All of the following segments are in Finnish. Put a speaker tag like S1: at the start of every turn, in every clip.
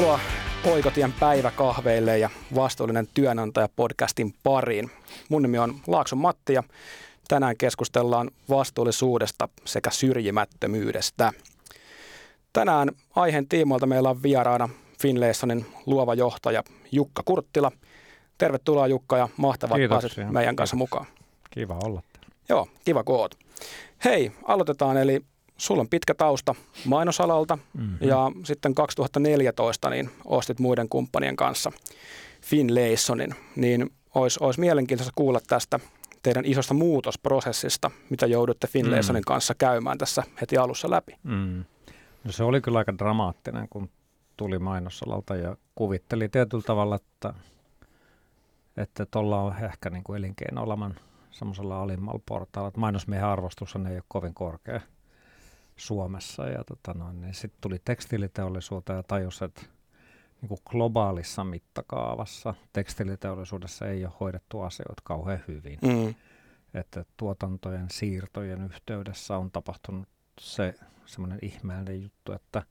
S1: Tervetuloa Oikotien päiväkahveille ja vastuullinen työnantaja podcastin pariin. Mun nimi on Laakson Matti ja tänään keskustellaan vastuullisuudesta sekä syrjimättömyydestä. Tänään aiheen tiimoilta meillä on vieraana Finlaysonin luova johtaja Jukka Kurttila. Tervetuloa Jukka ja mahtavaa, että pääsit meidän kanssa mukaan.
S2: Kiva olla.
S1: Joo, kiva kun oot. Hei, aloitetaan eli sulla on pitkä tausta mainosalalta mm-hmm. ja sitten 2014 niin ostit muiden kumppanien kanssa Finlaysonin, niin olisi, olisi mielenkiintoista kuulla tästä teidän isosta muutosprosessista, mitä joudutte Finlaysonin mm. kanssa käymään tässä heti alussa läpi. Mm.
S2: No se oli kyllä aika dramaattinen, kun tuli mainosalalta ja kuvitteli tietyllä tavalla, että että tuolla on ehkä niin kuin elinkeino-elämän semmoisella alimmalla portaalla, että mainosmiehen arvostus ei ole kovin korkea. Suomessa. Ja tota noin, niin sitten tuli tekstiiliteollisuuteen ja tajus, että niin kuin globaalissa mittakaavassa tekstiiliteollisuudessa ei ole hoidettu asioita kauhean hyvin. Mm. Että tuotantojen siirtojen yhteydessä on tapahtunut se semmoinen ihmeellinen juttu, että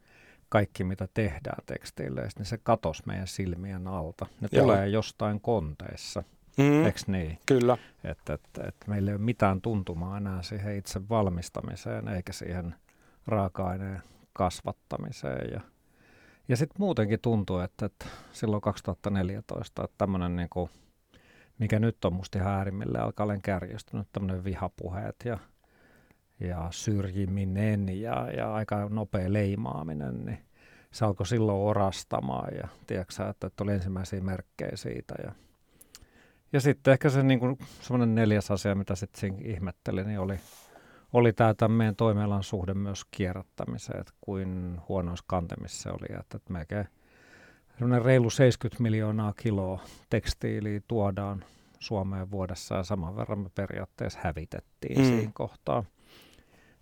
S2: kaikki mitä tehdään tekstiileistä, niin se katos meidän silmien alta. Ne Joo. tulee jostain konteissa. Mm, Eikö niin?
S1: Kyllä.
S2: Että, että, että meillä ei ole mitään tuntumaa enää siihen itse valmistamiseen eikä siihen – raaka-aineen kasvattamiseen. Ja, ja sitten muutenkin tuntuu, että, että silloin 2014, että tämmöinen niin kuin, mikä nyt on musta ihan äärimmille alkaen kärjistynyt, tämmöinen vihapuheet ja, ja syrjiminen ja, ja aika nopea leimaaminen, niin se alkoi silloin orastamaan ja tiedätkö, että, että oli ensimmäisiä merkkejä siitä. Ja, ja sitten ehkä se niin kuin, neljäs asia, mitä sitten ihmettelin, niin oli oli tämä meidän toimialan suhde myös kierrättämiseen, että kuin huonoissa kantemissa se oli, että, että melkein reilu 70 miljoonaa kiloa tekstiiliä tuodaan Suomeen vuodessa ja saman verran me periaatteessa hävitettiin mm. siinä kohtaa.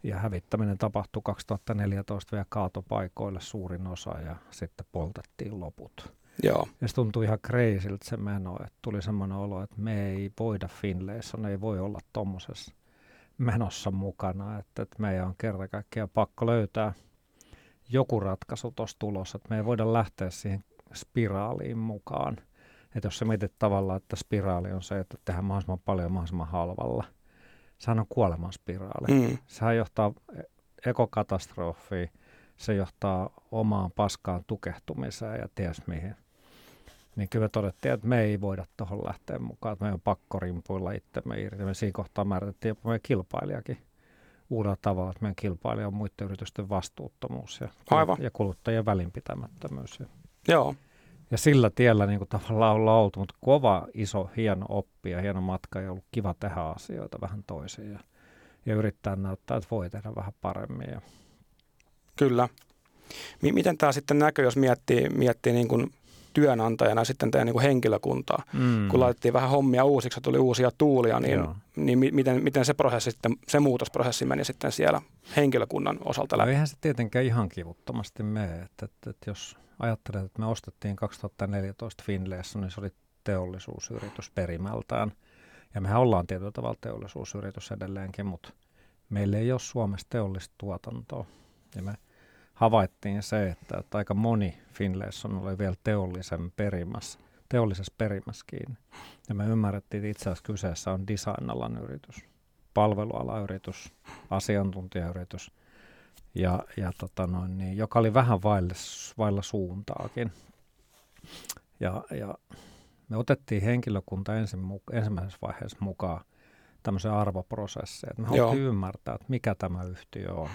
S2: Ja hävittäminen tapahtui 2014 vielä kaatopaikoille suurin osa ja sitten poltettiin loput.
S1: Joo.
S2: Ja se tuntui ihan kreisiltä se meno, että tuli semmoinen olo, että me ei voida Finlayson, ei voi olla tuommoisessa menossa mukana, että, että meidän on kerta kaikkiaan pakko löytää joku ratkaisu tuossa tulossa, että me ei voida lähteä siihen spiraaliin mukaan. Että jos sä mietit tavallaan, että spiraali on se, että tehdään mahdollisimman paljon mahdollisimman halvalla, sehän on kuoleman spiraali. Mm. Sehän johtaa ekokatastrofiin, se johtaa omaan paskaan tukehtumiseen ja ties mihin niin kyllä me todettiin, että me ei voida tuohon lähteä mukaan, että me on pakko rimpuilla itsemme irti. Me siinä kohtaa määritettiin jopa meidän kilpailijakin uudella tavalla, että meidän kilpailija on muiden yritysten vastuuttomuus ja,
S1: Aivan.
S2: ja kuluttajien välinpitämättömyys.
S1: Joo.
S2: Ja sillä tiellä niin kuin tavallaan ollaan oltu, mutta kova, iso, hieno oppi ja hieno matka ja ollut kiva tehdä asioita vähän toisiin ja, ja yrittää näyttää, että voi tehdä vähän paremmin. Ja...
S1: Kyllä. M- miten tämä sitten näkyy, jos miettii, miettii niin kuin työnantajana sitten teidän niin henkilökuntaa. Mm. Kun laitettiin vähän hommia uusiksi tuli uusia tuulia, niin, niin miten, miten se prosessi sitten, se muutosprosessi meni sitten siellä henkilökunnan osalta läpi?
S2: No eihän se tietenkään ihan kivuttomasti mene. Että, että, että jos ajattelet, että me ostettiin 2014 Finlayssa, niin se oli teollisuusyritys perimältään. Ja mehän ollaan tietyllä tavalla teollisuusyritys edelleenkin, mutta meillä ei ole Suomessa teollista tuotantoa. Ja me havaittiin se, että, että aika moni Finlayson oli vielä teollisen perimässä, teollisessa perimässä kiinni. Ja me ymmärrettiin, että itse asiassa kyseessä on designalan yritys, palvelualan yritys, asiantuntijayritys, ja, ja tota noin, niin, joka oli vähän vailla, vailla suuntaakin. Ja, ja me otettiin henkilökunta ensin, ensimmäisessä vaiheessa mukaan tämmöiseen arvoprosessiin, että me haluttiin ymmärtää, että mikä tämä yhtiö on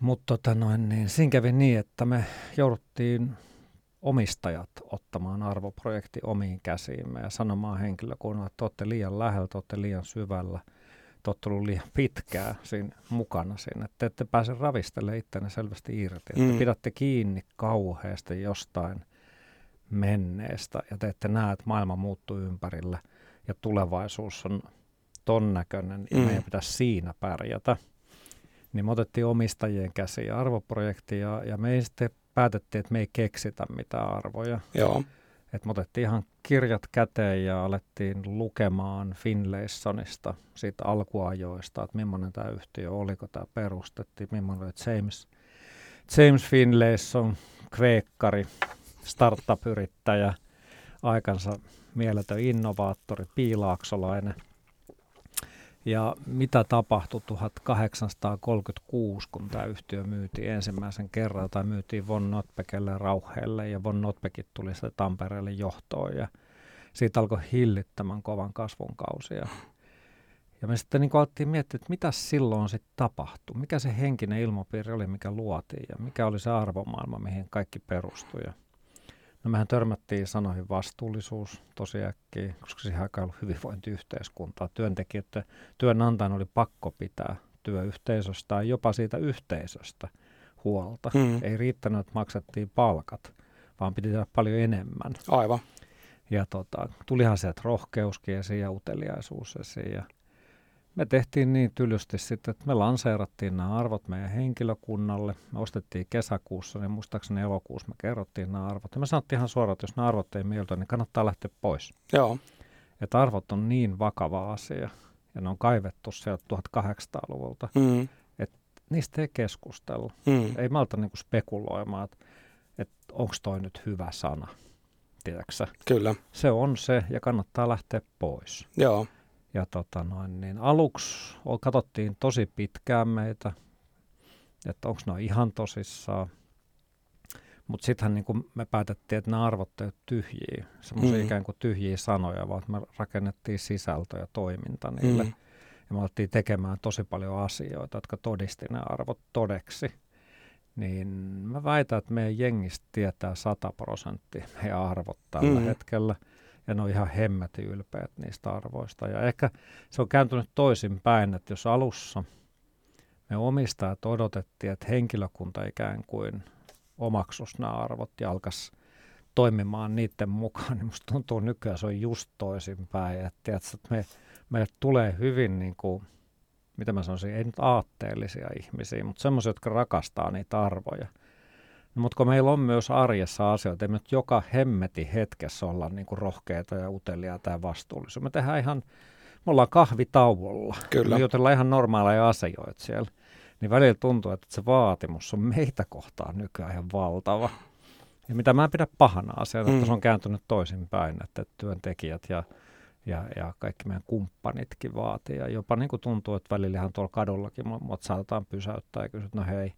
S2: mutta tota noin, niin siinä kävi niin, että me jouduttiin omistajat ottamaan arvoprojekti omiin käsiimme ja sanomaan henkilökunnalle, että olette liian lähellä, olette liian syvällä, te olette ollut liian pitkää siinä mukana siinä, että te ette pääse ravistelemaan itseänne selvästi irti, että mm. pidätte kiinni kauheasti jostain menneestä. Ja te ette näe, että maailma muuttuu ympärillä. Ja tulevaisuus on ton näköinen ja mm. meidän pitäisi siinä pärjätä niin me otettiin omistajien käsiin arvoprojekti ja, ja me ei sitten päätettiin, että me ei keksitä mitään arvoja.
S1: Joo.
S2: Et me otettiin ihan kirjat käteen ja alettiin lukemaan Finlaysonista siitä alkuajoista, että millainen tämä yhtiö, oliko tämä perustettiin, millainen oli James, James Finlayson, kveekkari, startup-yrittäjä, aikansa mieletön innovaattori, piilaaksolainen. Ja mitä tapahtui 1836, kun tämä yhtiö myytiin ensimmäisen kerran, tai myytiin Von Notbekelle Rauheelle, ja Von Notbekit tuli se Tampereelle johtoon, ja siitä alkoi hillittämän kovan kasvun kausia. Ja me sitten niin alettiin miettiä, että mitä silloin sitten tapahtui, mikä se henkinen ilmapiiri oli, mikä luotiin, ja mikä oli se arvomaailma, mihin kaikki perustui. No mehän törmättiin sanoihin vastuullisuus tosi äkkiä, koska siihen aikaan ollut hyvinvointiyhteiskuntaa. Työntekijöiden, työnantajan oli pakko pitää työyhteisöstä tai jopa siitä yhteisöstä huolta. Mm. Ei riittänyt, että maksettiin palkat, vaan piti tehdä paljon enemmän.
S1: Aivan.
S2: Ja tota, tulihan sieltä rohkeuskin esiin ja uteliaisuus esiin. Ja me tehtiin niin tylysti sitten, että me lanseerattiin nämä arvot meidän henkilökunnalle. Me ostettiin kesäkuussa, niin muistaakseni elokuussa me kerrottiin nämä arvot. Ja me sanottiin ihan suoraan, että jos nämä arvot ei mieltä, niin kannattaa lähteä pois.
S1: Joo.
S2: Että arvot on niin vakava asia ja ne on kaivettu sieltä 1800-luvulta, mm. että niistä ei keskustella. Mm. Ei malta niinku spekuloimaan, että, että onko toi nyt hyvä sana, tiedätkö
S1: Kyllä.
S2: Se on se ja kannattaa lähteä pois.
S1: Joo.
S2: Ja tota noin, niin aluksi katsottiin tosi pitkään meitä, että onko ne ihan tosissaan. Mutta sittenhän niin me päätettiin, että nämä arvot eivät tyhjiä, semmoisia mm. ikään kuin tyhjiä sanoja, vaan me rakennettiin sisältö ja toiminta niille. Mm. Ja me alettiin tekemään tosi paljon asioita, jotka todisti ne arvot todeksi. Niin mä väitän, että meidän jengistä tietää 100 prosenttia meidän arvot tällä mm. hetkellä – ja ne on ihan hemmetin ylpeät niistä arvoista. Ja ehkä se on kääntynyt toisinpäin, että jos alussa me omistajat odotettiin, että henkilökunta ikään kuin omaksus nämä arvot ja alkaisi toimimaan niiden mukaan, niin musta tuntuu nykyään se on just toisinpäin. Että, että me, meille tulee hyvin, niin kuin, mitä mä sanoisin, ei nyt aatteellisia ihmisiä, mutta semmoisia, jotka rakastaa niitä arvoja – mutta kun meillä on myös arjessa asioita, ei me nyt joka hemmeti hetkessä olla niin kuin rohkeita ja uteliaita ja vastuullisia. Me tehdään ihan, me ollaan kahvitauolla.
S1: Kyllä.
S2: Me jutellaan ihan normaaleja asioita siellä. Niin välillä tuntuu, että se vaatimus on meitä kohtaan nykyään ihan valtava. Ja mitä mä en pidä pahana asiana, mm. että se on kääntynyt toisinpäin, että työntekijät ja, ja, ja kaikki meidän kumppanitkin vaatii. Ja jopa niin kuin tuntuu, että välillä ihan tuolla kadullakin mut saatetaan pysäyttää ja kysyä, että no hei,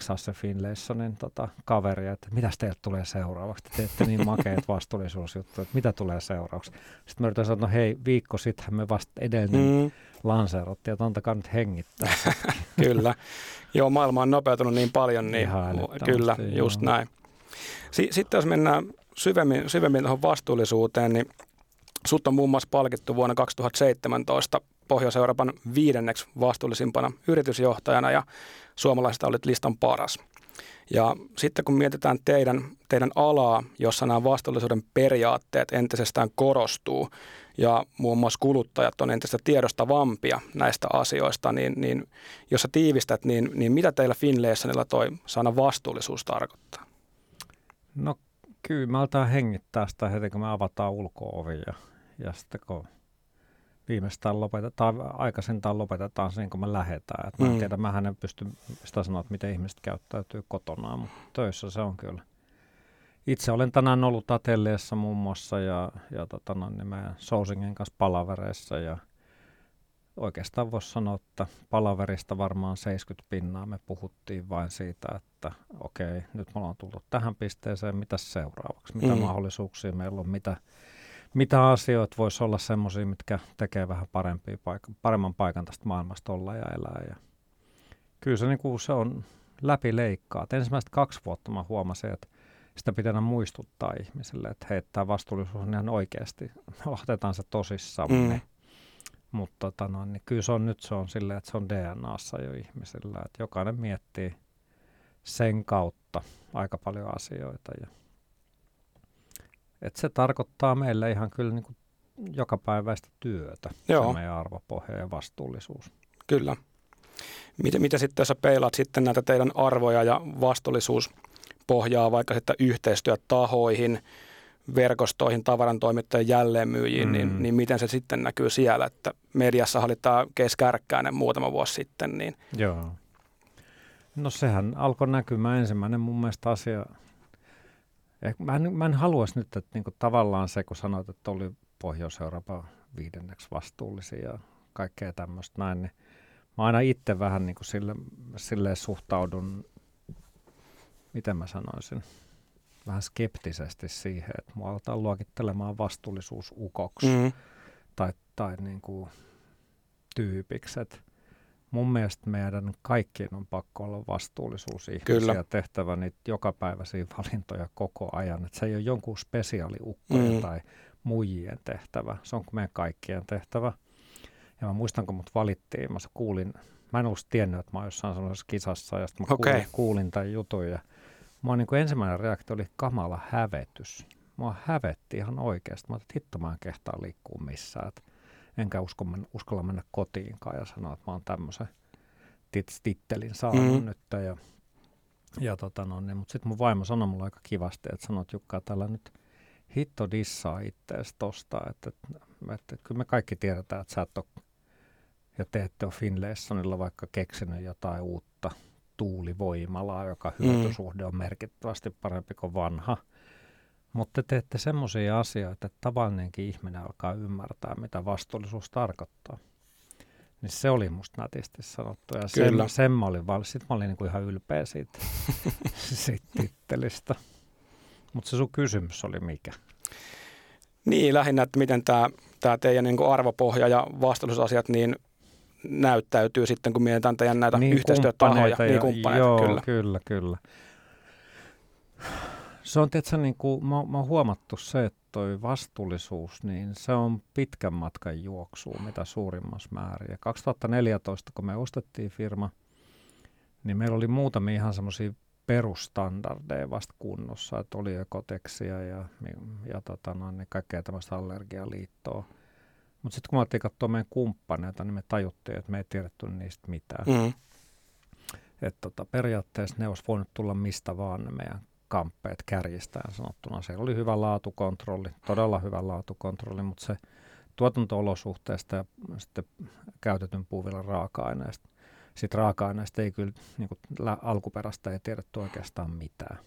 S2: saa se Finlaysonin tota, kaveri, että mitä teiltä tulee seuraavaksi? Te teette niin makeat vastuullisuusjuttuja, että mitä tulee seuraavaksi? Sitten mä yritän sanoa, no hei, viikko sitten me vasta edellinen mm. lanseerattiin, että antakaa nyt hengittää.
S1: kyllä. Joo, maailma on nopeutunut niin paljon, niin kyllä, joo. just näin. S- sitten jos mennään syvemmin, syvemmin tuohon vastuullisuuteen, niin sut on muun muassa palkittu vuonna 2017 Pohjois-Euroopan viidenneksi vastuullisimpana yritysjohtajana ja suomalaisista olit listan paras. Ja sitten kun mietitään teidän, teidän alaa, jossa nämä vastuullisuuden periaatteet entisestään korostuu ja muun muassa kuluttajat on entistä tiedostavampia näistä asioista, niin, niin jos sä tiivistät, niin, niin mitä teillä Finlaysonilla toi sana vastuullisuus tarkoittaa?
S2: No kyllä, mä aletaan hengittää sitä heti, kun me avataan ulko ja, ja sitten kun viimeistään lopetetaan, aikaisintaan lopetetaan sen, kun me lähdetään. Et mä en mm. tiedä, mä en pysty sitä sanoa, että miten ihmiset käyttäytyy kotonaan, mutta töissä se on kyllä. Itse olen tänään ollut ateljeessa muun muassa ja, ja tota, no, niin meidän Sousingen kanssa palavereissa ja oikeastaan voisi sanoa, että palaverista varmaan 70 pinnaa me puhuttiin vain siitä, että okei, nyt me ollaan tullut tähän pisteeseen, mitä seuraavaksi, mitä mm. mahdollisuuksia meillä on, mitä mitä asioita voisi olla semmoisia, mitkä tekee vähän parempia paik- paremman paikan tästä maailmasta olla ja elää. Ja kyllä se, niin kuin se on läpileikkaa. Ensimmäistä kaksi vuotta mä huomasin, että sitä pitää muistuttaa ihmisille, että hei, tämä vastuullisuus on ihan oikeasti, otetaan se tosissaan. Mm. Mutta tota no, niin kyllä se on nyt se on silleen, että se on DNAssa jo ihmisillä, että jokainen miettii sen kautta aika paljon asioita. Ja et se tarkoittaa meille ihan kyllä niin kuin jokapäiväistä työtä, Joo. se meidän arvopohja ja vastuullisuus.
S1: Kyllä. Mitä, mitä sitten, jos sä peilaat sitten näitä teidän arvoja ja vastuullisuuspohjaa vaikka sitten yhteistyötahoihin, verkostoihin, tavarantoimittajien jälleenmyyjiin, niin, mm. niin, niin miten se sitten näkyy siellä, että mediassa oli tämä keskärkkäinen muutama vuosi sitten. Niin.
S2: Joo. No sehän alkoi näkymään ensimmäinen mun mielestä asia. Eh, mä en, mä en haluaisi nyt, että niinku tavallaan se, kun sanoit, että oli Pohjois-Euroopan viidenneksi vastuullisia ja kaikkea tämmöistä näin, niin mä aina itse vähän niin kuin sille, silleen suhtaudun, miten mä sanoisin, vähän skeptisesti siihen, että mua aletaan luokittelemaan vastuullisuusukoksi mm. tai, tai niin kuin tyypiksi. Et mun mielestä meidän kaikkien on pakko olla vastuullisuusihmisiä Kyllä. tehtävä niitä jokapäiväisiä valintoja koko ajan. Et se ei ole jonkun spesiaaliukkoja mm. tai muijien tehtävä, se on meidän kaikkien tehtävä. Ja mä muistan, kun mut valittiin, mä kuulin, mä en ollut tiennyt, että mä oon jossain sellaisessa kisassa, ja sitten mä okay. kuulin, kuulin tämän jutun, ja Mua niin kuin ensimmäinen reaktio oli kamala hävetys. Mua hävetti ihan oikeasti. Mä että hitto mä en kehtaa liikkua missään. Et enkä usko, uskalla mennä kotiinkaan ja sanoa, että mä oon tämmöisen tittelin saanut mm. nyt. Ja, ja tota no, niin, mutta sitten mun vaimo sanoi mulle aika kivasti, että sanot Jukka, tällä nyt hitto dissaa ittees tosta, että, että, että, kyllä me kaikki tiedetään, että sä et ole, ja te ette ole Finlaysonilla vaikka keksinyt jotain uutta tuulivoimalaa, joka mm. hyötysuhde on merkittävästi parempi kuin vanha. Mutta te teette semmoisia asioita, että tavallinenkin ihminen alkaa ymmärtää, mitä vastuullisuus tarkoittaa. Niin se oli musta nätisti sanottu. Ja sen, sen mä olin, sit mä olin niinku ihan ylpeä siitä, siitä tittelistä. Mutta se sun kysymys oli mikä?
S1: Niin, lähinnä, että miten tämä teidän niin arvopohja ja vastuullisuusasiat, niin näyttäytyy sitten, kun mietitään teidän näitä niin, yhteistyötahoja,
S2: niin kumppaneita, joo, kyllä. kyllä, kyllä. Se on tietysti, niin kuin, mä, mä oon huomattu se, että toi vastuullisuus, niin se on pitkän matkan juoksu, mitä suurimmassa määrin. Ja 2014, kun me ostettiin firma, niin meillä oli muutamia ihan semmoisia perustandardeja vasta kunnossa, että oli ekoteksia ja, ja tota, no, niin kaikkea tämmöistä allergialiittoa. Mutta sitten kun me alettiin katsoa meidän kumppaneita, niin me tajuttiin, että me ei tiedetty niistä mitään. Mm. Että tota, periaatteessa ne olisi voinut tulla mistä vaan ne meidän kamppeet kärjistään sanottuna. Siellä oli hyvä laatukontrolli, todella hyvä laatukontrolli, mutta se tuotanto-olosuhteesta ja sitten käytetyn puuvillan raaka-aineesta. Sitten raaka-aineesta ei kyllä, niin kuin alkuperäistä ei tiedetty oikeastaan mitään.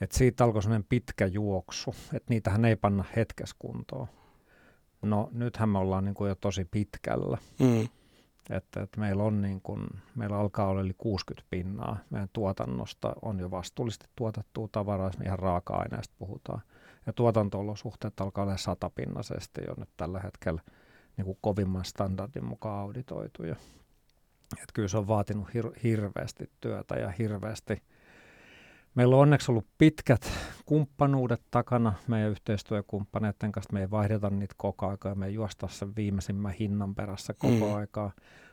S2: Et siitä alkoi sellainen pitkä juoksu, että niitähän ei panna hetkessä kuntoon. No nythän me ollaan niin kuin jo tosi pitkällä. Mm. Että, että meillä, on niin kuin, meillä alkaa olla yli 60 pinnaa meidän tuotannosta on jo vastuullisesti tuotettua tavaraa, ihan raaka-aineesta puhutaan. Ja tuotanto-olosuhteet alkaa olla satapinnaisesti jo nyt tällä hetkellä niin kuin kovimman standardin mukaan auditoituja. Että kyllä se on vaatinut hir- hirveästi työtä ja hirveästi – Meillä on onneksi ollut pitkät kumppanuudet takana meidän yhteistyökumppaneiden kanssa. Me ei vaihdeta niitä koko aika ja me ei juosta sen viimeisimmän hinnan perässä koko mm. aikaa,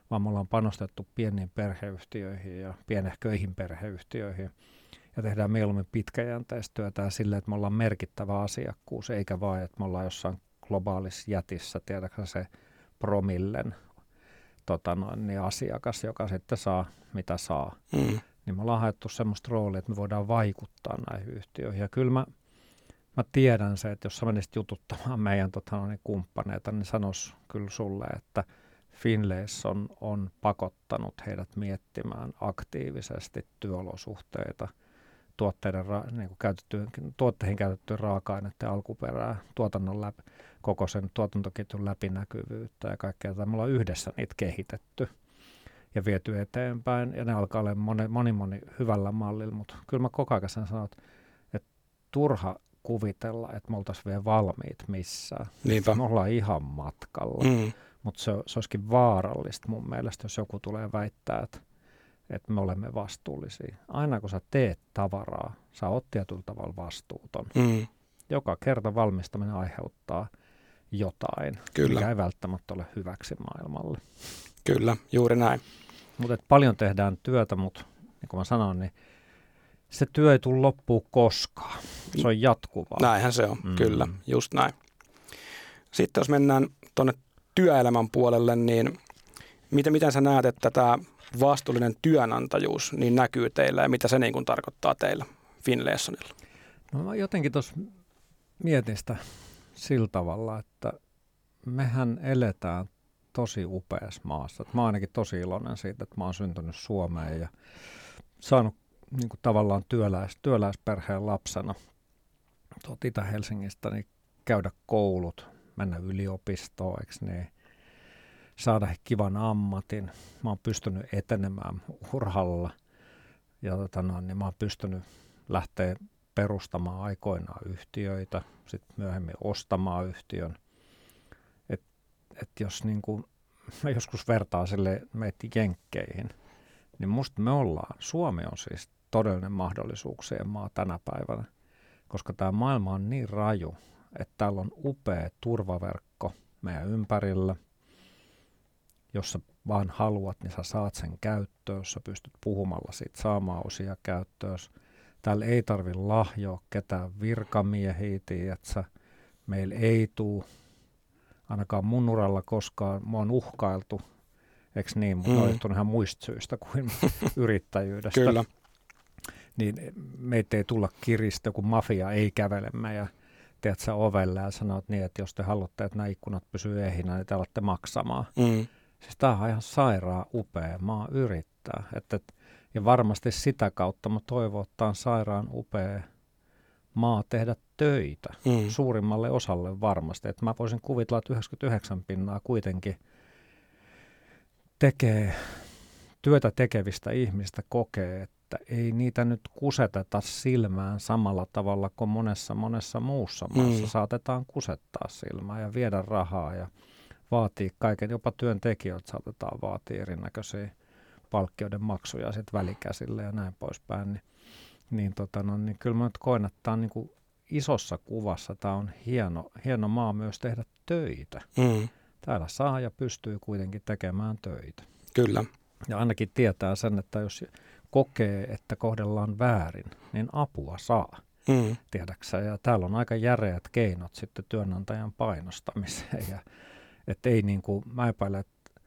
S2: vaan me ollaan panostettu pieniin perheyhtiöihin ja pienehköihin perheyhtiöihin. Ja tehdään mieluummin pitkäjänteistyötä sillä, että me ollaan merkittävä asiakkuus, eikä vain, että me ollaan jossain globaalissa jätissä, tiedätkö se promillen tota noin, niin asiakas, joka sitten saa mitä saa. Mm niin me ollaan haettu semmoista roolia, että me voidaan vaikuttaa näihin yhtiöihin. Ja kyllä mä, mä tiedän se, että jos sä menisit jututtamaan meidän tota, no niin kumppaneita, niin sanois kyllä sulle, että Finlays on, on pakottanut heidät miettimään aktiivisesti työolosuhteita, tuotteiden, niin kuin käytetty, tuotteihin käytettyjen raaka-aineiden alkuperää, tuotannon läpi, koko sen tuotantoketjun läpinäkyvyyttä ja kaikkea. Me ollaan yhdessä niitä kehitetty ja viety eteenpäin. Ja ne alkaa olla moni, moni, moni hyvällä mallilla, mutta kyllä mä koko ajan sanon, että, että turha kuvitella, että me oltaisiin vielä valmiit missään. Niinpä. Me ollaan ihan matkalla. Mm. Mutta se, se olisikin vaarallista mun mielestä, jos joku tulee väittää, että, että me olemme vastuullisia. Aina kun sä teet tavaraa, sä oot tietyllä tavalla vastuuton. Mm. Joka kerta valmistaminen aiheuttaa jotain, Kyllä. mikä ei välttämättä ole hyväksi maailmalle.
S1: Kyllä, juuri näin.
S2: Mutta paljon tehdään työtä, mutta niin kuin mä sanoin, niin se työ ei tule loppuun koskaan. Se on jatkuvaa.
S1: Näinhän se on, mm. kyllä, just näin. Sitten jos mennään tuonne työelämän puolelle, niin miten, miten sä näet, että tämä vastuullinen työnantajuus niin näkyy teillä ja mitä se niin kuin tarkoittaa teillä Finlaysonilla?
S2: No mä jotenkin tuossa mietin sitä sillä tavalla, että mehän eletään tosi upeassa maassa. mä oon ainakin tosi iloinen siitä, että mä oon syntynyt Suomeen ja saanut niin kuin tavallaan työläis, työläisperheen lapsena tuolta Itä-Helsingistä niin käydä koulut, mennä yliopistoon, eikö niin, saada kivan ammatin. Mä oon pystynyt etenemään urhalla ja tota niin mä oon pystynyt lähteä perustamaan aikoinaan yhtiöitä, sitten myöhemmin ostamaan yhtiön. Et, et jos niin kuin, mä joskus vertaan sille meitä jenkkeihin, niin musta me ollaan, Suomi on siis todellinen mahdollisuuksien maa tänä päivänä, koska tämä maailma on niin raju, että täällä on upea turvaverkko meidän ympärillä, jossa vaan haluat, niin sä saat sen käyttöön, jos sä pystyt puhumalla siitä saamaan osia käyttöön. Täällä ei tarvi lahjoa ketään virkamiehiä, että meillä ei tule ainakaan mun uralla koskaan, mua on uhkailtu, eikö niin, mutta mm. on ihan muista syistä kuin yrittäjyydestä.
S1: Kyllä.
S2: Niin meitä ei tulla kiristä, kun mafia ei kävele meidän tiedätkö, ovelle ja sanoo niin, että jos te haluatte, että nämä ikkunat pysyy ehinä, niin te alatte maksamaan. Mm. Siis tämä on ihan sairaan upea maa yrittää. Että, ja varmasti sitä kautta mä toivon, että on sairaan upea maa tehdä töitä mm. suurimmalle osalle varmasti. Että mä voisin kuvitella, että 99 pinnaa kuitenkin tekee, työtä tekevistä ihmistä kokee, että ei niitä nyt kuseteta silmään samalla tavalla kuin monessa monessa muussa maassa. Mm. Saatetaan kusettaa silmään ja viedä rahaa ja vaatii kaiken, jopa työntekijöiltä saatetaan vaatia erinäköisiä palkkioiden maksuja sitten välikäsille ja näin poispäin. Niin, niin, tota, no, niin kyllä mä nyt koen, että tämä on niin kuin isossa kuvassa tämä on hieno, hieno maa myös tehdä töitä. Mm. Täällä saa ja pystyy kuitenkin tekemään töitä.
S1: Kyllä.
S2: Ja ainakin tietää sen, että jos kokee, että kohdellaan väärin, niin apua saa. Mm. Tiedäksä, ja täällä on aika järeät keinot sitten työnantajan painostamiseen. Ja, että ei niin kuin, mä epäilen, että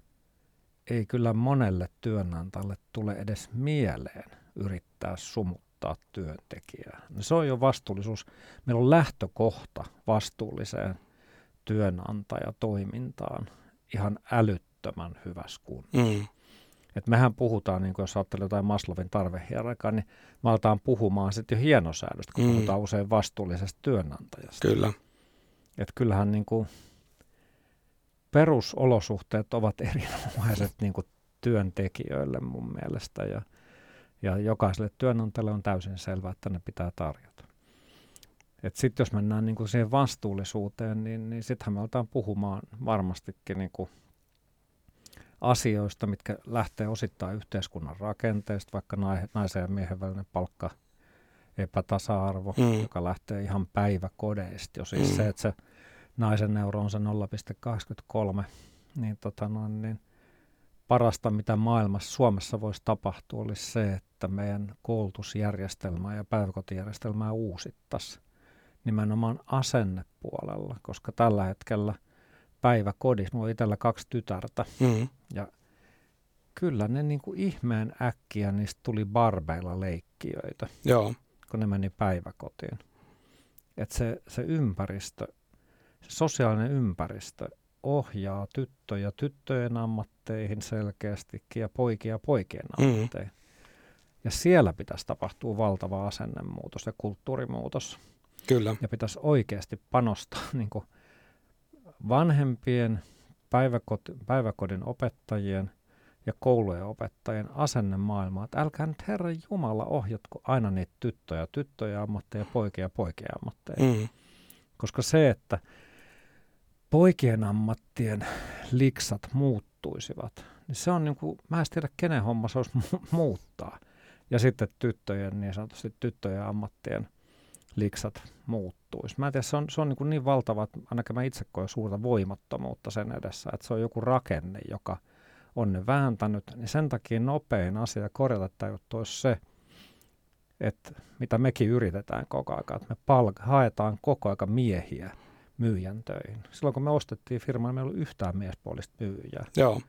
S2: ei kyllä monelle työnantajalle tule edes mieleen yrittää sumuttaa työntekijää. No se on jo vastuullisuus. Meillä on lähtökohta vastuulliseen työnantajatoimintaan ihan älyttömän hyvässä kunnossa. Mm. Et mehän puhutaan, niin jos ajattelee jotain Maslovin tarvehierarkaa, niin me aletaan puhumaan sitten jo hienosäädöstä, kun mm. puhutaan usein vastuullisesta työnantajasta.
S1: Kyllä.
S2: Et kyllähän niin kuin perusolosuhteet ovat erinomaiset niin kuin työntekijöille mun mielestä ja, ja jokaiselle työnantajalle on täysin selvää, että ne pitää tarjota. Sitten jos mennään niin kuin siihen vastuullisuuteen, niin, niin sittenhän me aletaan puhumaan varmastikin niin kuin asioista, mitkä lähtee osittain yhteiskunnan rakenteesta, vaikka naisen ja miehen välinen palkka epätasa-arvo, mm. joka lähtee ihan päiväkodeista. Jo siis mm. se, että se naisen euro on se 0,83, niin, tota noin, niin parasta, mitä maailmassa Suomessa voisi tapahtua, olisi se, että meidän koulutusjärjestelmää ja päiväkotijärjestelmää uusittaisiin nimenomaan asennepuolella, koska tällä hetkellä päiväkodissa, mulla on itsellä kaksi tytärtä, mm. ja kyllä ne niin kuin ihmeen äkkiä niistä tuli barbeilla leikkiöitä,
S1: Joo.
S2: kun ne meni päiväkotiin. Et se, se ympäristö, se sosiaalinen ympäristö ohjaa tyttöjä tyttöjen ammatteihin selkeästikin ja poikia poikien mm. ammatteihin. Mm. Ja siellä pitäisi tapahtua valtava asennemuutos ja kulttuurimuutos.
S1: Kyllä.
S2: Ja pitäisi oikeasti panostaa niin kuin vanhempien, päiväkoti, päiväkodin opettajien ja koulujen opettajien asennemaailmaa, että älkää nyt Herra Jumala ohjatko aina niitä tyttöjä, tyttöjä ammatteja, poikia, poikien ammatteja. Mm. Koska se, että poikien ammattien liksat muuttuisivat, niin se on niin kuin, mä en tiedä kenen homma se olisi mu- muuttaa. Ja sitten tyttöjen, niin sanotusti tyttöjen ammattien liksat muuttuisi. Mä en tiedä, se on, se on niin, kuin niin valtava, että ainakin mä itse koen suurta voimattomuutta sen edessä, että se on joku rakenne, joka on ne vääntänyt, niin sen takia nopein asia korjata tämä juttu olisi se, että mitä mekin yritetään koko ajan, että me palk- haetaan koko ajan miehiä myyjän töihin. Silloin kun me ostettiin firmaa, meillä ei ollut yhtään miespuolista myyjää.
S1: Joo.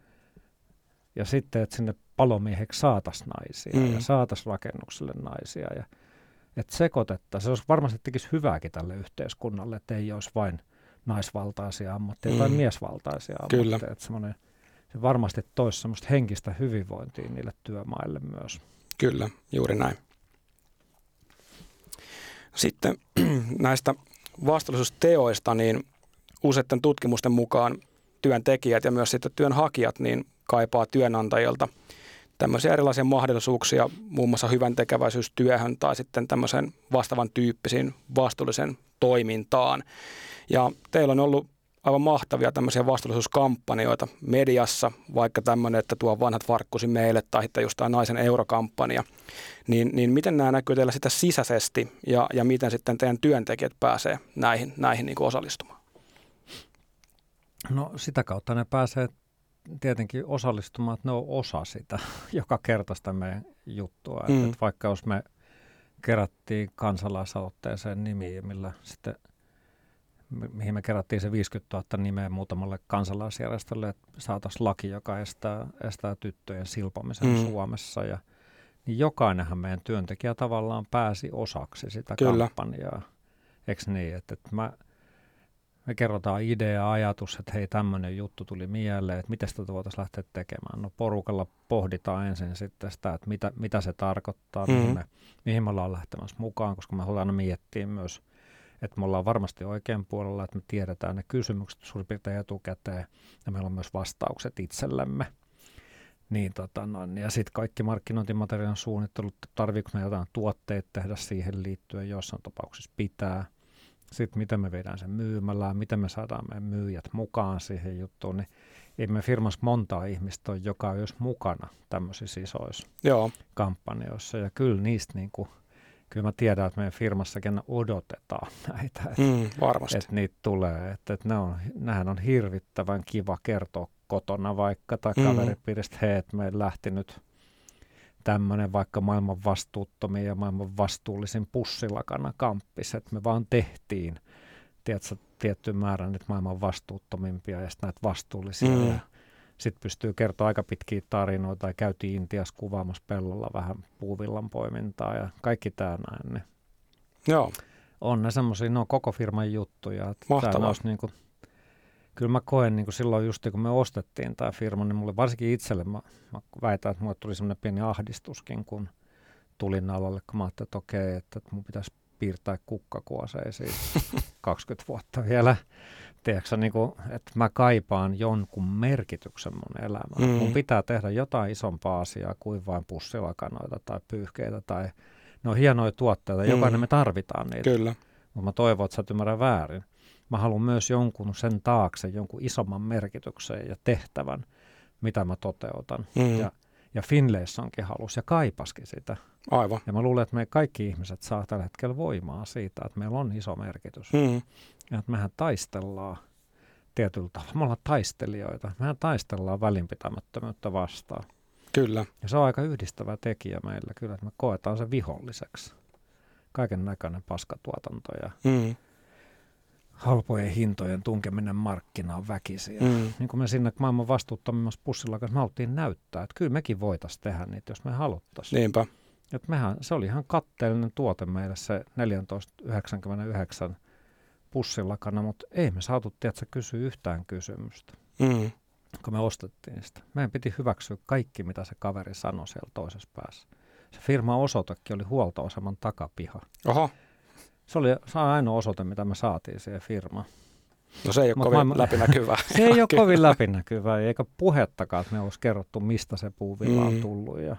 S2: Ja sitten, että sinne palomieheksi saataisiin naisia mm. ja saataisiin rakennukselle naisia ja että sekoitetta. Se olisi varmasti tekisi hyvääkin tälle yhteiskunnalle, että ei olisi vain naisvaltaisia ammatteja mm. tai miesvaltaisia ammatteja. Kyllä. Että se varmasti toisi semmoista henkistä hyvinvointia niille työmaille myös.
S1: Kyllä, juuri näin. Sitten näistä vastuullisuusteoista, niin useiden tutkimusten mukaan työntekijät ja myös sitten työnhakijat niin kaipaa työnantajilta tämmöisiä erilaisia mahdollisuuksia muun muassa hyvän tekeväisyystyöhön tai sitten tämmöisen vastaavan tyyppisiin vastuullisen toimintaan. Ja teillä on ollut aivan mahtavia tämmöisiä vastuullisuuskampanjoita mediassa, vaikka tämmöinen, että tuo vanhat varkkusi meille tai sitten just tämä naisen eurokampanja. Niin, niin miten nämä näkyy teillä sitä sisäisesti ja, ja miten sitten teidän työntekijät pääsee näihin, näihin niin kuin osallistumaan?
S2: No sitä kautta ne pääsee tietenkin osallistumaan, että ne on osa sitä joka kertaista meidän juttua. Mm. Että, että vaikka jos me kerättiin kansalaisaloitteeseen nimiä, millä sitten mihin me kerättiin se 50 000 nimeä muutamalle kansalaisjärjestölle, että saataisiin laki, joka estää, estää tyttöjen silpomisen mm. Suomessa. Ja, niin jokainenhan meidän työntekijä tavallaan pääsi osaksi sitä Kyllä. kampanjaa. Eikö niin? Että, että mä, me kerrotaan idea, ajatus, että hei tämmöinen juttu tuli mieleen, että miten sitä voitaisiin lähteä tekemään. No porukalla pohditaan ensin sitten sitä, että mitä, mitä se tarkoittaa, mm. mihin, me, mihin me ollaan lähtemässä mukaan, koska me halutaan miettiä myös – että me ollaan varmasti oikein puolella, että me tiedetään ne kysymykset suurin piirtein etukäteen ja meillä on myös vastaukset itsellemme. Niin, tota, no, ja sitten kaikki markkinointimateriaalin suunnittelut, tarviiko me jotain tuotteita tehdä siihen liittyen, jossain tapauksessa pitää. Sitten miten me viedään sen myymälään, miten me saadaan meidän myyjät mukaan siihen juttuun, niin ei me firmassa montaa ihmistä ole, joka olisi mukana tämmöisissä isoissa Joo. kampanjoissa. Ja kyllä niistä niin kuin, kyllä mä tiedän, että meidän firmassakin odotetaan näitä, että,
S1: mm, varmasti.
S2: että niitä tulee. Että, että ne on, nämähän on hirvittävän kiva kertoa kotona vaikka tai mm. kaveripiiristä, hei, että me lähti nyt tämmöinen vaikka maailman vastuuttomia ja maailman vastuullisin pussilakana kamppis, että me vaan tehtiin tiedätkö, tietty määrä nyt maailman vastuuttomimpia ja sitten näitä vastuullisia mm. ja sitten pystyy kertoa aika pitkiä tarinoita. Ja käytiin Intiassa kuvaamassa pellolla vähän puuvillan poimintaa ja kaikki tämä näin. Niin
S1: Joo.
S2: On ne semmoisia, ne on koko firman juttuja. Mahtavaa. Niin kuin, kyllä mä koen niin kuin silloin just kun me ostettiin tämä firma, niin mulle varsinkin itselle, mä, mä väitän, että mulle tuli semmoinen pieni ahdistuskin, kun tulin alalle, kun mä ajattelin, että okei, että mun pitäisi piirtää kukkakuoseisiin 20 vuotta vielä tiedätkö, niin kuin, että mä kaipaan jonkun merkityksen mun elämään. Mm. Mun pitää tehdä jotain isompaa asiaa kuin vain pussilakanoita tai pyyhkeitä tai ne on hienoja tuotteita, mm. jokainen me tarvitaan niitä.
S1: Kyllä.
S2: Mutta mä toivon, että sä et ymmärrä väärin. Mä haluan myös jonkun sen taakse, jonkun isomman merkityksen ja tehtävän, mitä mä toteutan. Mm. Ja, ja Finlaysonkin halusi ja kaipaskin sitä.
S1: Aivan.
S2: Ja mä luulen, että me kaikki ihmiset saa tällä hetkellä voimaa siitä, että meillä on iso merkitys.
S1: Mm.
S2: Ja että mehän taistellaan tietyllä tavalla. Me ollaan taistelijoita. Mehän taistellaan välinpitämättömyyttä vastaan.
S1: Kyllä.
S2: Ja se on aika yhdistävä tekijä meillä kyllä, että me koetaan se viholliseksi. Kaiken näköinen paskatuotanto ja mm. halpojen hintojen tunkeminen markkinaan väkisin. Mm. Niin kuin me sinne maailman vastuuttomimmassa pussilla kanssa me haluttiin näyttää, että kyllä mekin voitaisiin tehdä niitä, jos me haluttaisiin.
S1: Niinpä.
S2: Et mehän, se oli ihan katteellinen tuote meille se 14,99 pussilakana, mutta ei me saatu, tiedätkö, kysyä yhtään kysymystä,
S1: mm.
S2: kun me ostettiin sitä. Meidän piti hyväksyä kaikki, mitä se kaveri sanoi siellä toisessa päässä. Se firma osoitekin oli huoltoaseman takapiha.
S1: Oho.
S2: Se oli se ainoa osoite, mitä me saatiin siihen firmaan.
S1: No se ei ole Mut kovin maailman... läpinäkyvää.
S2: se ei ole kovin läpinäkyvää, eikä puhettakaan, että me olisi kerrottu, mistä se puuvilla on mm. tullut ja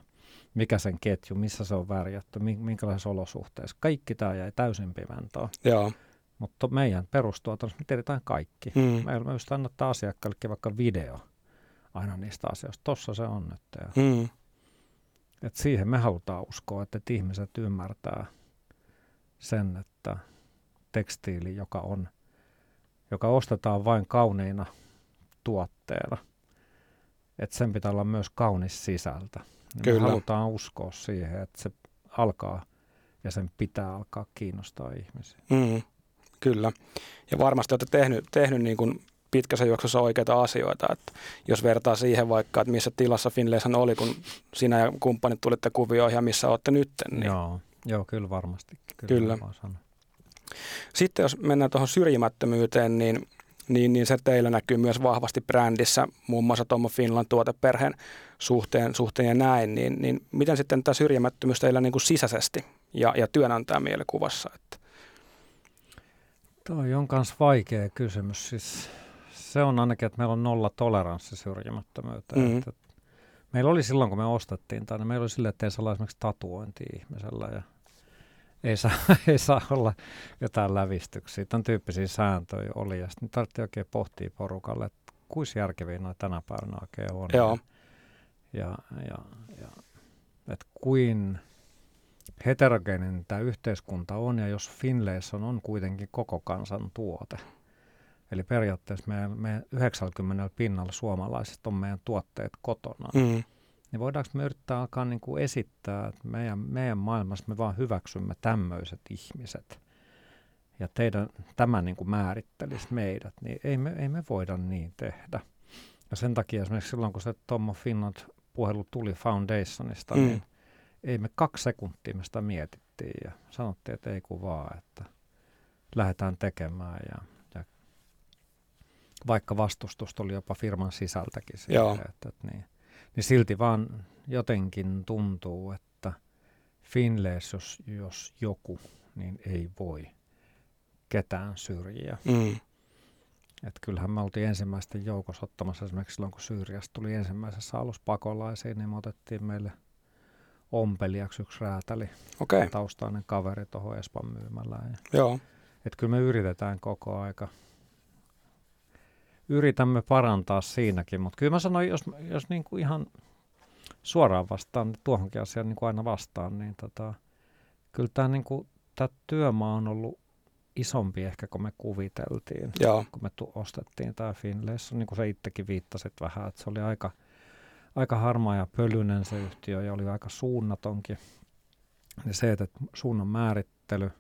S2: mikä sen ketju, missä se on värjätty, minkälaisissa olosuhteissa. Kaikki tämä jäi täysin pimentoon.
S1: Joo.
S2: Mutta meidän perustuotannossa me tiedetään kaikki. Mm. Meillä myös annattaa asiakkaillekin vaikka video aina niistä asioista. Tossa se on nyt. Ja
S1: mm.
S2: et siihen me halutaan uskoa, että, että ihmiset ymmärtää sen, että tekstiili, joka on, joka ostetaan vain kauniina tuotteena, että sen pitää olla myös kaunis sisältö. Kyllä. Me halutaan uskoa siihen, että se alkaa ja sen pitää alkaa kiinnostaa ihmisiä.
S1: Mm. Kyllä. Ja varmasti olette tehnyt, tehnyt niin kuin pitkässä juoksussa oikeita asioita. Että jos vertaa siihen vaikka, että missä tilassa Finlaysan oli, kun sinä ja kumppanit tulitte kuvioihin ja missä olette nyt. Niin...
S2: Joo, joo, kyllä varmasti.
S1: Kyllä. kyllä. Sitten jos mennään tuohon syrjimättömyyteen, niin niin, niin se teillä näkyy myös vahvasti brändissä, muun muassa Tomo Finland tuoteperheen suhteen, suhteen ja näin, niin, niin miten sitten tämä syrjimättömyys teillä niin kuin sisäisesti ja, ja työnantajan mielikuvassa? Että?
S2: Toi on myös vaikea kysymys. Siis se on ainakin, että meillä on nolla toleranssi syrjimättömyyteen. Mm-hmm. Että meillä oli silloin, kun me ostettiin tänne, meillä oli silleen, että ei saa esimerkiksi tatuointi ihmisellä ja ei saa, ei saa olla jotain lävistyksiä. Tämän tyyppisiä sääntöjä oli ja sitten tarvittiin oikein pohtia porukalle, että kuinka järkeviä noita tänä päivänä oikein on.
S1: Joo.
S2: Ja, ja, ja että kuin heterogeeninen tämä yhteiskunta on, ja jos Finlayson on kuitenkin koko kansan tuote, eli periaatteessa meidän, meidän 90 pinnalla suomalaiset on meidän tuotteet kotona, mm. Niin voidaanko me yrittää alkaa niin kuin esittää, että meidän, meidän maailmassa me vaan hyväksymme tämmöiset ihmiset, ja teidän, tämä niin kuin määrittelisi meidät, niin ei me, ei me voida niin tehdä. Ja sen takia esimerkiksi silloin, kun se Tommo Finland puhelu tuli Foundationista, mm. niin ei me kaksi sekuntia me sitä mietittiin ja sanottiin, että ei kun vaan, että lähdetään tekemään ja, ja vaikka vastustusta oli jopa firman sisältäkin siihen, että, että niin, niin silti vaan jotenkin tuntuu, että Finleys, jos, jos joku, niin ei voi ketään syrjiä. Mm. Että kyllähän me oltiin ensimmäisten joukossa ottamassa esimerkiksi silloin, kun Syyriasta tuli ensimmäisessä alussa pakolaisiin, niin me otettiin meille ompelijaksi yksi räätäli,
S1: okay.
S2: taustainen kaveri tuohon Espan myymälään.
S1: Joo.
S2: Että kyllä me yritetään koko aika. Yritämme parantaa siinäkin, mutta kyllä mä sanoin, jos, jos niin kuin ihan suoraan vastaan, tuohonkin asiaan niin kuin aina vastaan, niin tota, kyllä tämä niin kuin, työmaa on ollut isompi ehkä kuin me kuviteltiin,
S1: Joo.
S2: kun me tu- ostettiin tämä Finlayson, niin kuin sä itsekin viittasit vähän, että se oli aika, aika harmaa ja pölyinen se yhtiö ja oli aika suunnatonkin. Ja se, että suunnan määrittely,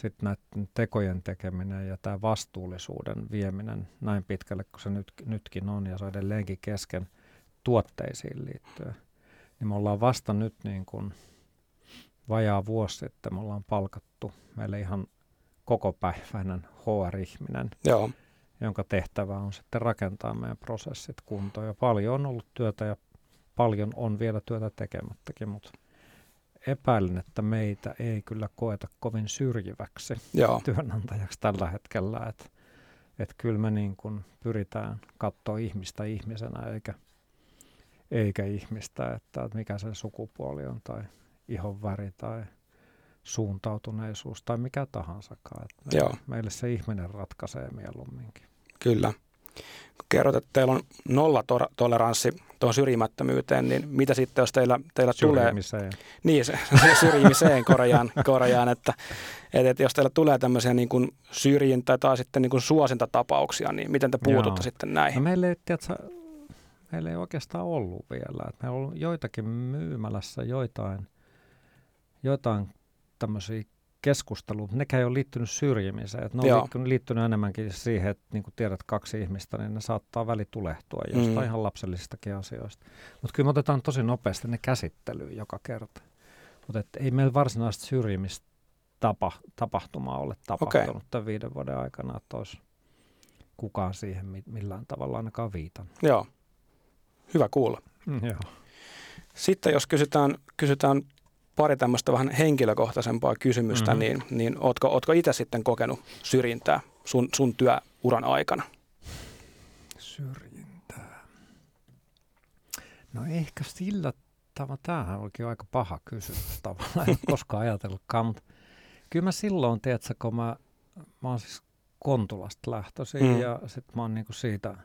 S2: sitten näiden tekojen tekeminen ja tämä vastuullisuuden vieminen näin pitkälle kuin se nyt, nytkin on ja se on edelleenkin kesken tuotteisiin liittyen, niin me ollaan vasta nyt niin kuin vajaa vuosi sitten, me ollaan palkattu meille ihan kokopäiväinen HR-ihminen,
S1: Joo.
S2: jonka tehtävä on sitten rakentaa meidän prosessit kuntoon. Ja paljon on ollut työtä ja paljon on vielä työtä tekemättäkin, mutta epäilen, että meitä ei kyllä koeta kovin syrjiväksi
S1: Joo.
S2: työnantajaksi tällä hetkellä. Että et kyllä me niin kuin pyritään katsoa ihmistä ihmisenä eikä, eikä ihmistä, että mikä se sukupuoli on tai ihon väri tai – suuntautuneisuus tai mikä tahansakaan. Että Joo. Meille se ihminen ratkaisee mieluumminkin.
S1: Kyllä. Kun kerrot, että teillä on nollatoleranssi tuohon syrjimättömyyteen, niin mitä sitten, jos teillä, teillä tulee... Niin, se, se syrjimiseen korjaan, korjaan että, että, että jos teillä tulee tämmöisiä niin kuin syrjintä tai sitten niin kuin suosintatapauksia, niin miten te puututte Joo. sitten näihin?
S2: No meillä, ei, tiedätkö, meillä ei oikeastaan ollut vielä. Että meillä on ollut joitakin myymälässä joitain, joitain tämmöisiä keskusteluja, mutta nekään ei ole liittynyt syrjimiseen. Et ne on liittynyt, liittynyt enemmänkin siihen, että niin kuin tiedät kaksi ihmistä, niin ne saattaa välitulehtua jostain mm. ihan lapsellisistakin asioista. Mutta kyllä me otetaan tosi nopeasti ne käsittelyyn joka kerta. Mutta ei meillä varsinaista syrjimistä tapa, tapahtumaa ole tapahtunut okay. tämän viiden vuoden aikana, että olisi kukaan siihen millään tavalla ainakaan viitannut.
S1: Joo, hyvä kuulla.
S2: Mm, joo.
S1: Sitten jos kysytään, kysytään pari tämmöistä vähän henkilökohtaisempaa kysymystä, mm-hmm. niin, niin ootko, ootko itse sitten kokenut syrjintää sun, sun työuran aikana?
S2: Syrjintää. No ehkä sillä tavalla, tämähän onkin aika paha kysymys tavallaan, en koskaan ajatellutkaan, mutta kyllä mä silloin, tiedätkö, kun mä, mä oon siis Kontulasta lähtöisin mm. ja sitten mä oon niinku siitä,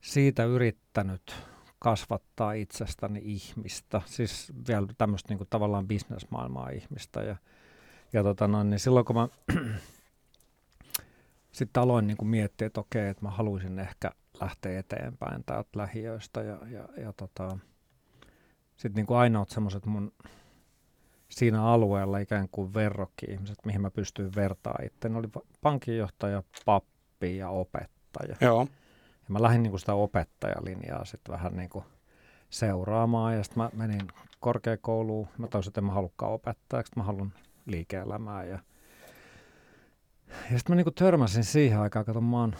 S2: siitä yrittänyt kasvattaa itsestäni ihmistä, siis vielä tämmöistä niin tavallaan bisnesmaailmaa ihmistä. Ja, ja tota noin, niin silloin kun mä sitten aloin niin kuin miettiä, että okei, että mä haluaisin ehkä lähteä eteenpäin täältä lähiöistä ja, ja, ja tota, sitten niin kuin ainoat semmoiset mun siinä alueella ikään kuin verrokki-ihmiset, mihin mä pystyin vertaa itse, oli pankinjohtaja, pappi ja opettaja.
S1: Joo.
S2: Ja mä lähdin niin kuin sitä opettajalinjaa sitten vähän niin kuin seuraamaan ja sitten mä menin korkeakouluun. Mä toisin, että en mä halukkaan opettajaksi, mä haluan liike-elämää ja Ja sitten mä niinku törmäsin siihen aikaan, kato mä oon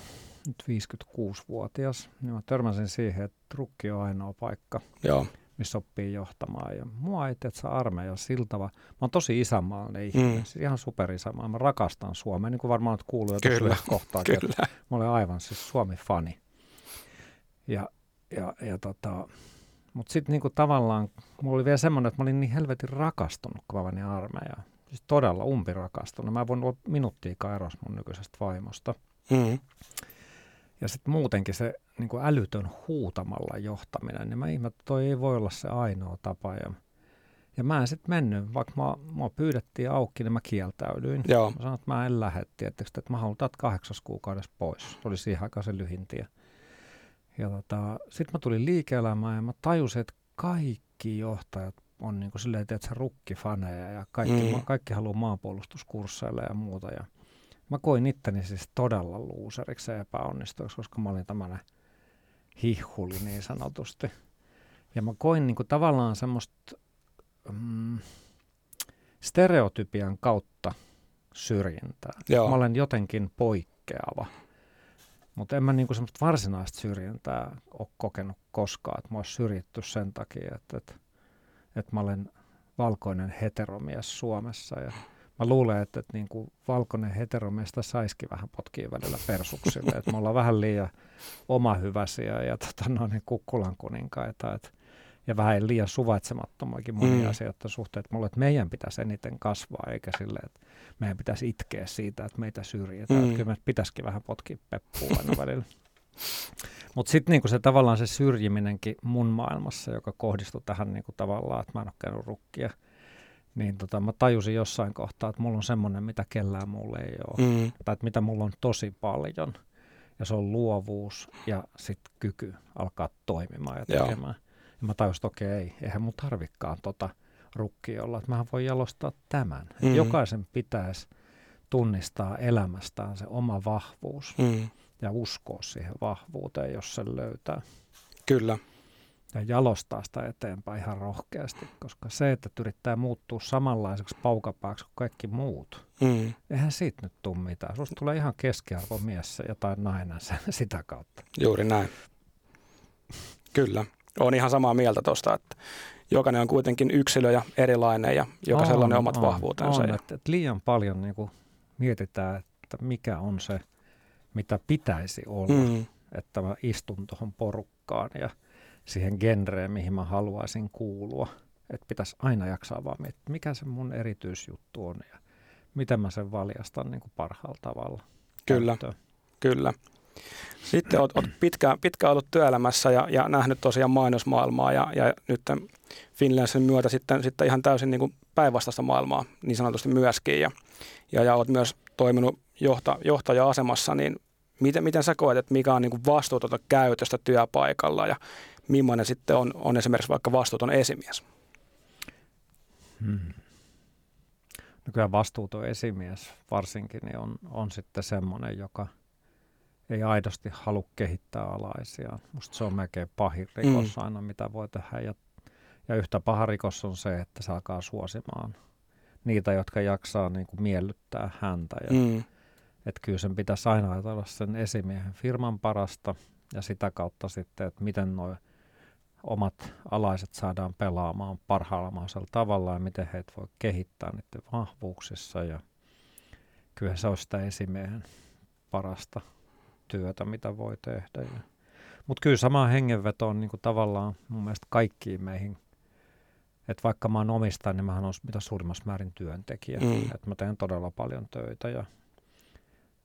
S2: nyt 56-vuotias, niin mä törmäsin siihen, että trukki on ainoa paikka,
S1: Joo.
S2: missä oppii johtamaan. Ja mua ei tiedä, armeija siltava. Mä oon tosi isänmaallinen ihminen, mm. siis ihan superisänmaa. Mä rakastan Suomea, niin kuin varmaan nyt kuuluu jo
S1: Kyllä,
S2: kohtaa.
S1: kyllä.
S2: Mä olen aivan siis Suomi-fani. Ja, ja, ja tota, mutta sitten niinku tavallaan, mulla oli vielä semmoinen, että mä olin niin helvetin rakastunut, kun mä menin armeijaan. Siis todella umpirakastunut. Mä en voinut olla minuuttiikaan eros mun nykyisestä vaimosta.
S1: Mm.
S2: Ja sitten muutenkin se niin kuin älytön huutamalla johtaminen, niin mä ihmettä, että toi ei voi olla se ainoa tapa. Ja, ja mä en sitten mennyt, vaikka mä, mua pyydettiin auki, niin mä kieltäydyin.
S1: Joo.
S2: Mä sanoin, että mä en lähde, tietysti, että mä haluan täältä kahdeksas kuukaudessa pois. Se oli siihen aikaan se lyhinti. Ja, ja tota, sitten mä tulin liike-elämään ja mä tajusin, että kaikki johtajat on niin kuin silleen, että se rukkifaneja ja kaikki, mm. kaikki haluaa maanpuolustuskursseille ja muuta. Ja, Mä koin itteni siis todella luuseriksi ja epäonnistuiksi, koska mä olin tämmöinen hihhuli niin sanotusti. Ja mä koin niin kuin tavallaan semmoista mm, stereotypian kautta syrjintää. Joo. Mä olen jotenkin poikkeava. Mutta en mä niinku semmoista varsinaista syrjintää ole kokenut koskaan, että mä olisi syrjitty sen takia, että, että, että mä olen valkoinen heteromies Suomessa ja mä luulen, että, että niin kuin valkoinen heteromeista saisikin vähän potkia välillä persuksille. että me ollaan vähän liian omahyväisiä ja tota, no, niin kukkulan kuninkaita. Et, ja vähän liian suvaitsemattomakin monia mm. asioita suhteen, että, mulle, että meidän pitäisi eniten kasvaa, eikä sille, että meidän pitäisi itkeä siitä, että meitä syrjitään. Mm. Että kyllä me pitäisikin vähän potkia peppuun aina välillä. Mutta sitten niinku se tavallaan se syrjiminenkin mun maailmassa, joka kohdistui tähän niinku tavallaan, että mä en ole käynyt rukkia – niin tota, mä tajusin jossain kohtaa, että mulla on semmoinen, mitä kellään mulle ei ole. Mm. Tai että mitä mulla on tosi paljon. Ja se on luovuus ja sitten kyky alkaa toimimaan ja tekemään. Joo. Ja mä tajusin, että okei, ei, eihän mun tarvikaan tota rukkia olla, että mä voin jalostaa tämän. Mm. Jokaisen pitäisi tunnistaa elämästään se oma vahvuus mm. ja uskoa siihen vahvuuteen, jos se löytää.
S1: Kyllä
S2: ja jalostaa sitä eteenpäin ihan rohkeasti, koska se, että yrittää muuttua samanlaiseksi paukapaaksi kuin kaikki muut, mm. eihän siitä nyt tule mitään. Susta tulee ihan keskiarvomies ja tai nainen sitä kautta.
S1: Juuri näin. Kyllä. Olen ihan samaa mieltä tuosta, että jokainen on kuitenkin yksilö ja erilainen ja jokaisella on, on omat on, vahvuutensa.
S2: On, ja... että, että liian paljon niin kuin mietitään, että mikä on se, mitä pitäisi olla, mm. että mä istun tuohon porukkaan ja – siihen genreen, mihin mä haluaisin kuulua. Että pitäisi aina jaksaa vaan miettiä, mikä se mun erityisjuttu on ja miten mä sen valjastan niin kuin parhaalla tavalla.
S1: Kyllä, käyttöön. kyllä. Sitten olet, olet pitkään, pitkään ollut työelämässä ja, ja nähnyt tosiaan mainosmaailmaa ja, ja nyt Finlandsin myötä sitten, sitten ihan täysin niin päinvastaista maailmaa niin sanotusti myöskin. Ja, ja, ja olet myös toiminut johta, johtaja-asemassa, niin miten, miten sä koet, että mikä on niin vastuutonta käytöstä työpaikalla ja millainen sitten on, on esimerkiksi vaikka vastuuton esimies? Hmm.
S2: No kyllä vastuuton esimies varsinkin niin on, on sitten semmoinen, joka ei aidosti halua kehittää alaisia. Musta se on melkein pahin rikos mm. aina, mitä voi tehdä. Ja, ja yhtä paha rikos on se, että se alkaa suosimaan niitä, jotka jaksaa niin kuin miellyttää häntä. Ja, mm. Että kyllä sen pitäisi aina ajatella sen esimiehen firman parasta ja sitä kautta sitten, että miten noin omat alaiset saadaan pelaamaan parhaalla mahdollisella tavalla ja miten heitä voi kehittää niiden vahvuuksissa. Ja kyllä se on sitä esimiehen parasta työtä, mitä voi tehdä. Mutta kyllä sama hengenveto on niinku tavallaan mun mielestä kaikkiin meihin. Että vaikka mä oon omistaja, niin mä oon mitä suurimmassa määrin työntekijä. Mm. Että mä teen todella paljon töitä ja,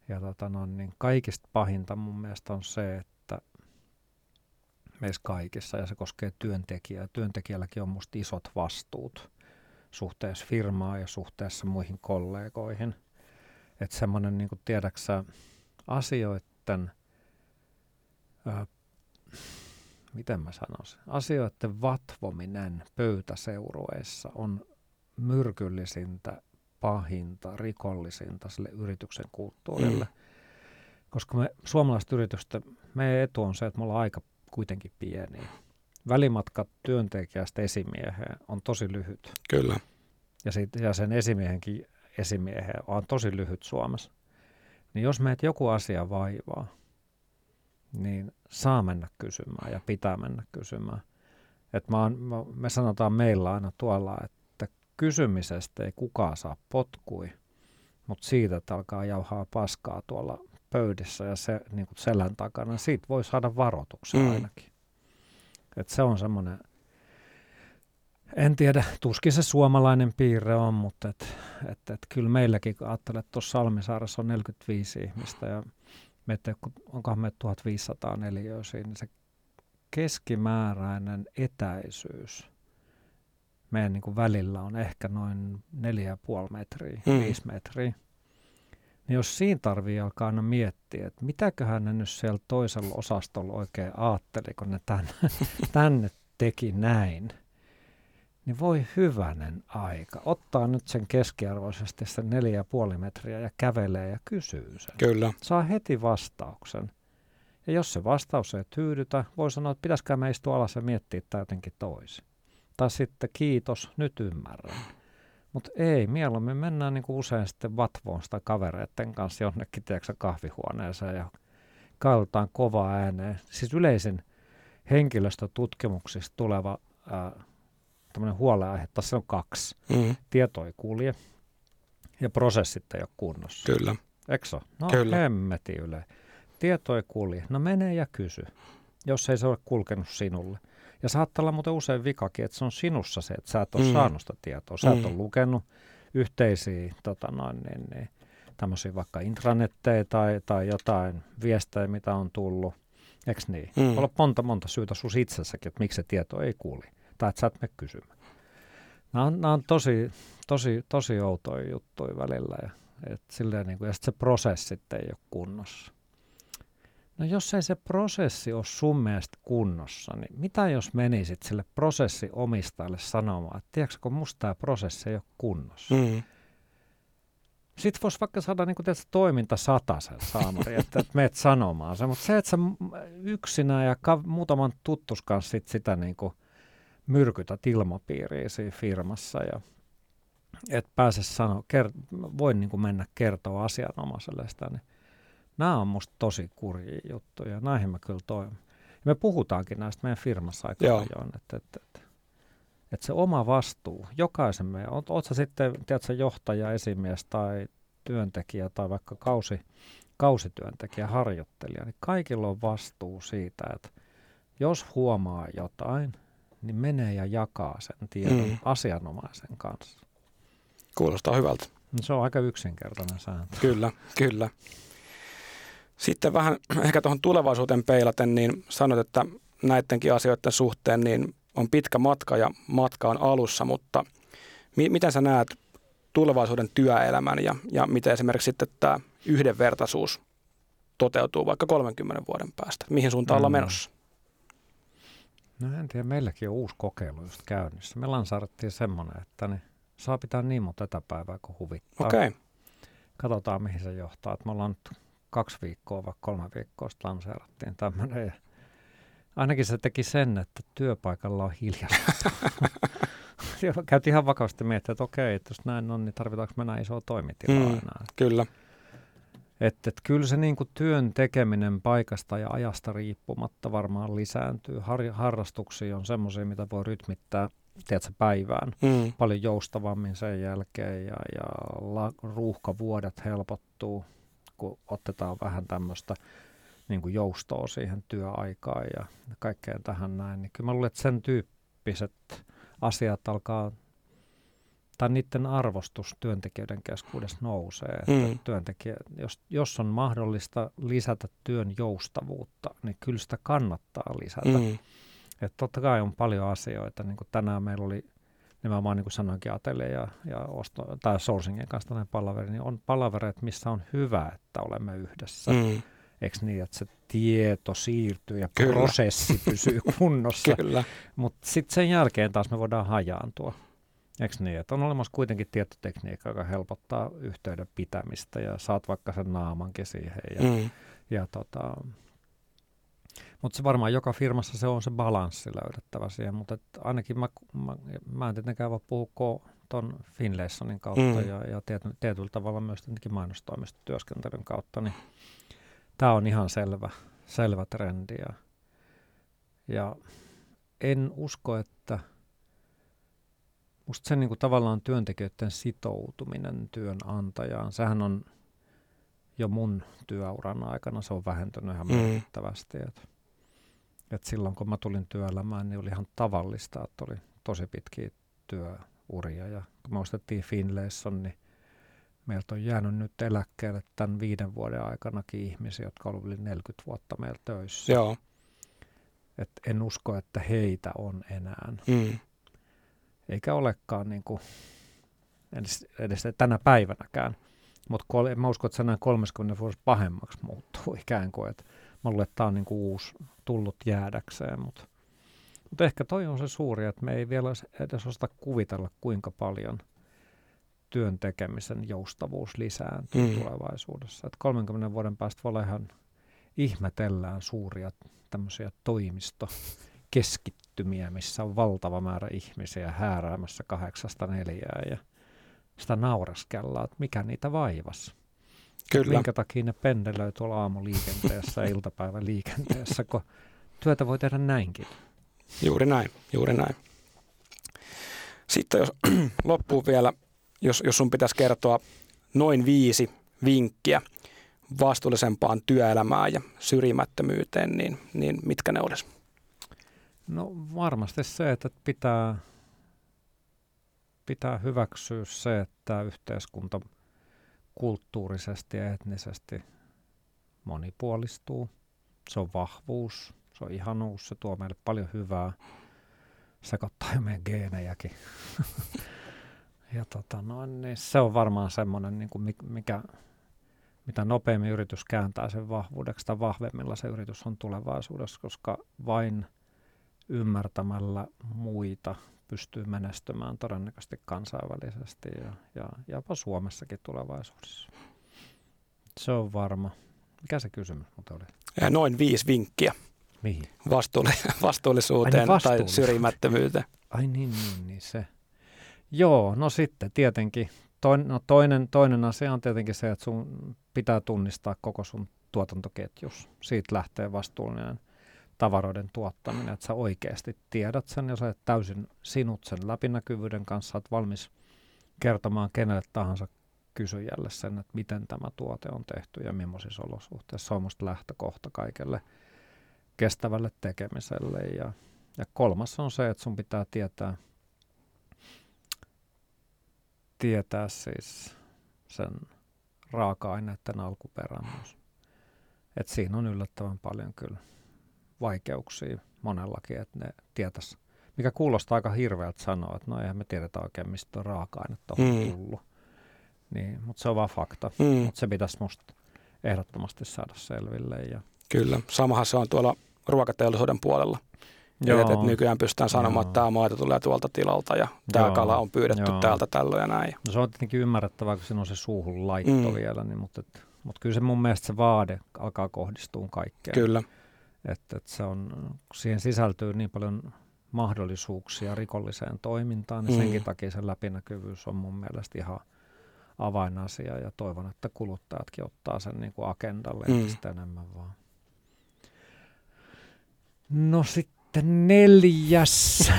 S2: ja tota no, niin kaikista pahinta mun mielestä on se, että meissä kaikissa ja se koskee työntekijää. Työntekijälläkin on musta isot vastuut suhteessa firmaa ja suhteessa muihin kollegoihin. Että semmoinen, niin kuin tiedäksä, asioiden, ää, miten mä sanoisin, asioiden vatvominen pöytäseurueissa on myrkyllisintä, pahinta, rikollisinta sille yrityksen kulttuurille. Mm. Koska me suomalaiset yritystä, meidän etu on se, että me ollaan aika kuitenkin pieni. Välimatka työntekijästä esimieheen on tosi lyhyt.
S1: Kyllä.
S2: Ja, sit, ja sen esimiehenkin esimieheen on tosi lyhyt Suomessa. Niin jos meitä joku asia vaivaa, niin saa mennä kysymään ja pitää mennä kysymään. Et mä oon, me sanotaan meillä aina tuolla, että kysymisestä ei kukaan saa potkui, mutta siitä, että alkaa jauhaa paskaa tuolla pöydissä ja se niin kuin selän takana, siitä voi saada varoituksen mm. ainakin. Et se on semmoinen, en tiedä, tuskin se suomalainen piirre on, mutta et, et, et kyllä meilläkin, kun ajattelet, että tuossa Salmisaaressa on 45 ihmistä ja meitä, onkohan me 1500 neliöä siinä, niin se keskimääräinen etäisyys meidän niin kuin välillä on ehkä noin 4,5 metriä, mm. 5 metriä. Niin jos siinä tarvii alkaa aina miettiä, että mitäköhän ne nyt siellä toisella osastolla oikein ajatteli, kun ne tänne, tänne teki näin, niin voi hyvänen aika. Ottaa nyt sen keskiarvoisesti sen neljä ja puoli metriä ja kävelee ja kysyy sen.
S1: Kyllä.
S2: Saa heti vastauksen. Ja jos se vastaus ei tyydytä, voi sanoa, että pitäisikö me istua alas ja miettiä tämä jotenkin toisin. Tai sitten kiitos, nyt ymmärrän. Mutta ei, mieluummin mennään niin kuin usein sitten vatvoon sitä kavereiden kanssa jonnekin tiedätkö, kahvihuoneeseen ja kailutaan kovaa ääneen. Siis yleisin henkilöstötutkimuksista tuleva ää, huoleaihe, tässä on kaksi. Mm. Tieto ei kulje ja prosessit ei ole kunnossa.
S1: Kyllä.
S2: Eikö No Kyllä. hemmeti yle. Tieto ei kulje. No mene ja kysy, jos ei se ole kulkenut sinulle. Ja saattaa olla muuten usein vikakin, että se on sinussa se, että sä et ole mm. saanut sitä tietoa. Sä mm. et ole lukenut yhteisiä tota noin, niin, niin, tämmöisiä vaikka intranetteja tai, tai jotain viestejä, mitä on tullut. Eikö niin? Mm. Voi olla monta monta syytä sus itsessäkin, että miksi se tieto ei kuuli. Tai että sä et mene kysymään. Nämä on, nämä on tosi, tosi, tosi outoja juttuja välillä. Ja, et silleen niin kuin, ja se prosessit ei ole kunnossa. No jos ei se prosessi ole sun mielestä kunnossa, niin mitä jos menisit sille prosessiomistajalle sanomaan, että tiedätkö, kun musta tämä prosessi ei ole kunnossa. Mm. Sitten voisi vaikka saada niin kuin, toiminta sen saamari, että, että meet sanomaan se. Mutta se, että sä yksinä ja ka- muutaman tuttus kanssa sit sitä niin kuin myrkytät ilmapiiriä siinä firmassa ja et pääse sanoa, ker- voin niin kuin mennä kertoa asianomaiselle sitä, niin Nämä on musta tosi kurjia juttuja. Näihin mä kyllä toivon. me puhutaankin näistä meidän firmassa aika paljon, että, että, että, että se oma vastuu, jokaisen meidän, oot, oot sä sitten tiedätkö, johtaja, esimies tai työntekijä tai vaikka kausi, kausityöntekijä, harjoittelija, niin kaikilla on vastuu siitä, että jos huomaa jotain, niin menee ja jakaa sen tiedon mm. asianomaisen kanssa.
S1: Kuulostaa hyvältä.
S2: Se on aika yksinkertainen sääntö.
S1: Kyllä, kyllä. Sitten vähän ehkä tuohon tulevaisuuteen peilaten, niin sanot, että näidenkin asioiden suhteen niin on pitkä matka ja matka on alussa, mutta mi- miten sä näet tulevaisuuden työelämän ja, ja miten esimerkiksi sitten tämä yhdenvertaisuus toteutuu vaikka 30 vuoden päästä? Mihin suuntaan mm. ollaan menossa?
S2: No en tiedä, meilläkin on uusi kokeilu just käynnissä. Me lansarattiin semmoinen, että ne saa pitää niin monta etäpäivää kuin huvittaa.
S1: Okei. Okay.
S2: Katsotaan, mihin se johtaa. Että me ollaan nyt kaksi viikkoa vai kolme viikkoa sitten lanseerattiin tämmöinen. Ainakin se teki sen, että työpaikalla on hiljaa. Käytiin ihan vakavasti miettiä, että okei, että jos näin on, niin tarvitaanko me näin isoa toimitilaa mm, enää.
S1: Kyllä.
S2: Että et kyllä se niinku työn tekeminen paikasta ja ajasta riippumatta varmaan lisääntyy. Har, harrastuksia on semmoisia, mitä voi rytmittää tiedätkö, päivään mm. paljon joustavammin sen jälkeen ja, ja la, ruuhkavuodet helpottuu kun otetaan vähän tämmöistä niin kuin joustoa siihen työaikaan ja kaikkeen tähän näin, niin kyllä mä luulen, että sen tyyppiset asiat alkaa, tai niiden arvostus työntekijöiden keskuudessa nousee. Että mm. työntekijä, jos, jos on mahdollista lisätä työn joustavuutta, niin kyllä sitä kannattaa lisätä. Mm. Että totta kai on paljon asioita, niin kuin tänään meillä oli nimenomaan niin kuin sanoinkin Atelle ja, ja osto, tai Sourcingin kanssa tämmöinen palaveri, niin on palavereita, missä on hyvä, että olemme yhdessä. Mm. Eikö niin, että se tieto siirtyy ja Kyllä. prosessi pysyy kunnossa.
S1: Kyllä.
S2: Mutta sitten sen jälkeen taas me voidaan hajaantua. Eikö niin, että on olemassa kuitenkin tietotekniikka, joka helpottaa yhteyden pitämistä ja saat vaikka sen naamankin siihen. Ja, mm. ja tota, mutta se varmaan joka firmassa se on se balanssi löydettävä siihen, mutta ainakin mä, mä, mä en tietenkään voi puhua tuon Finlaysonin kautta mm. ja, ja tiety, tietyllä tavalla myös tietenkin mainostoimistotyöskentelyn kautta, niin tämä on ihan selvä, selvä trendi. Ja, ja en usko, että musta se niin kuin tavallaan työntekijöiden sitoutuminen työnantajaan, sehän on jo mun työuran aikana se on vähentynyt ihan mm. merkittävästi. Et, et silloin kun mä tulin työelämään, niin oli ihan tavallista, että oli tosi pitkiä työuria. Ja kun me ostettiin Finlayson, niin meiltä on jäänyt nyt eläkkeelle tämän viiden vuoden aikanakin ihmisiä, jotka ovat yli 40 vuotta meillä töissä.
S1: Joo.
S2: Et en usko, että heitä on enää.
S1: Mm.
S2: Eikä olekaan niin kuin edes, edes tänä päivänäkään. Mutta mä uskon, että se näin 30 vuodessa pahemmaksi muuttuu ikään kuin. Et mä luulen, että tämä on niin kuin uusi tullut jäädäkseen. Mutta mut ehkä toi on se suuri, että me ei vielä edes osata kuvitella, kuinka paljon työn tekemisen joustavuus lisääntyy mm. tulevaisuudessa. Et 30 vuoden päästä voi olla ihan ihmetellään suuria tämmöisiä toimistokeskittymiä, missä on valtava määrä ihmisiä hääräämässä kahdeksasta neljää ja sitä nauraskellaan, että mikä niitä vaivasi.
S1: Kyllä.
S2: Minkä takia ne pendelöi tuolla aamuliikenteessä ja iltapäivän liikenteessä, kun työtä voi tehdä näinkin.
S1: Juuri näin, juuri näin. Sitten jos loppuu vielä, jos, jos sun pitäisi kertoa noin viisi vinkkiä vastuullisempaan työelämään ja syrjimättömyyteen, niin, niin mitkä ne olisi?
S2: No varmasti se, että pitää pitää hyväksyä se, että yhteiskunta kulttuurisesti ja etnisesti monipuolistuu. Se on vahvuus, se on ihanuus, se tuo meille paljon hyvää. Sekoittaa jo meidän geenejäkin. ja tota, no, niin se on varmaan semmoinen, niin kuin mikä, mitä nopeammin yritys kääntää sen vahvuudeksi, tai vahvemmilla se yritys on tulevaisuudessa, koska vain ymmärtämällä muita pystyy menestymään todennäköisesti kansainvälisesti ja, ja jopa Suomessakin tulevaisuudessa. Se on varma. Mikä se kysymys mutta oli?
S1: Ja noin viisi vinkkiä.
S2: Mihin?
S1: Vastuulli- vastuullisuuteen Ai, niin tai syrjimättömyyteen.
S2: Ai niin, niin, niin se. Joo, no sitten tietenkin. Toin, no toinen, toinen asia on tietenkin se, että sun pitää tunnistaa koko sun tuotantoketjus. Siitä lähtee vastuullinen tavaroiden tuottaminen, että sä oikeasti tiedät sen ja sä et täysin sinut sen läpinäkyvyyden kanssa, oot valmis kertomaan kenelle tahansa kysyjälle sen, että miten tämä tuote on tehty ja millaisissa olosuhteissa. Se on musta lähtökohta kaikelle kestävälle tekemiselle. Ja, ja kolmas on se, että sun pitää tietää, tietää siis sen raaka-aineiden alkuperän myös. Et siinä on yllättävän paljon kyllä vaikeuksia monellakin, että ne tietäisi, mikä kuulostaa aika hirveältä sanoa, että no eihän me tiedetä oikein, mistä raaka-ainetta on mm. tullut. Niin, mutta se on vaan fakta. Mm. Mutta se pitäisi musta ehdottomasti saada selville. Ja...
S1: Kyllä, samahan se on tuolla ruokateollisuuden puolella. Joo. Et, et nykyään pystytään sanomaan, Joo. että tämä maito tulee tuolta tilalta ja tämä kala on pyydetty Joo. täältä tällöin ja näin.
S2: No se on tietenkin ymmärrettävää, kun siinä on se suuhun laitto mm. vielä, niin, mutta, et, mutta kyllä se mun mielestä se vaade alkaa kohdistua kaikkeen.
S1: Kyllä.
S2: Että, että se on, siihen sisältyy niin paljon mahdollisuuksia rikolliseen toimintaan, niin mm. senkin takia sen läpinäkyvyys on mun mielestä ihan avainasia ja toivon, että kuluttajatkin ottaa sen niin kuin agendalle mm. entistä enemmän vaan. No sitten neljäs.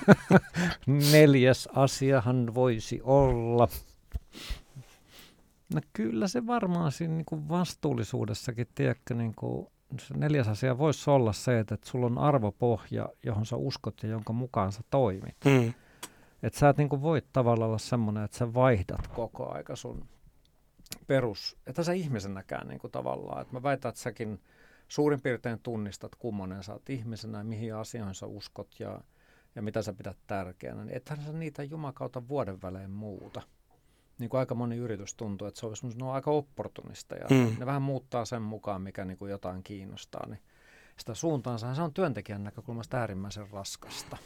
S2: neljäs asiahan voisi olla. No kyllä se varmaan siinä niin kuin vastuullisuudessakin, tiedätkö, niin kuin se neljäs asia voisi olla se, että, että sulla on arvopohja, johon sä uskot ja jonka mukaan sä toimit.
S1: Mm.
S2: Että sä et niin kuin voit tavallaan olla semmoinen, että sä vaihdat koko aika sun perus, että sä ihmisenäkään niin kuin tavallaan. Että mä väitän, että säkin suurin piirtein tunnistat, kummonen sä oot ihmisenä ja mihin asioihin sä uskot ja, ja mitä sä pidät tärkeänä. Niin ethän sä niitä jumakauta vuoden välein muuta niin kuin aika moni yritys tuntuu, että se on, ne on aika opportunista ja mm. ne vähän muuttaa sen mukaan, mikä niin kuin jotain kiinnostaa. Niin sitä suuntaansa se on työntekijän näkökulmasta äärimmäisen raskasta.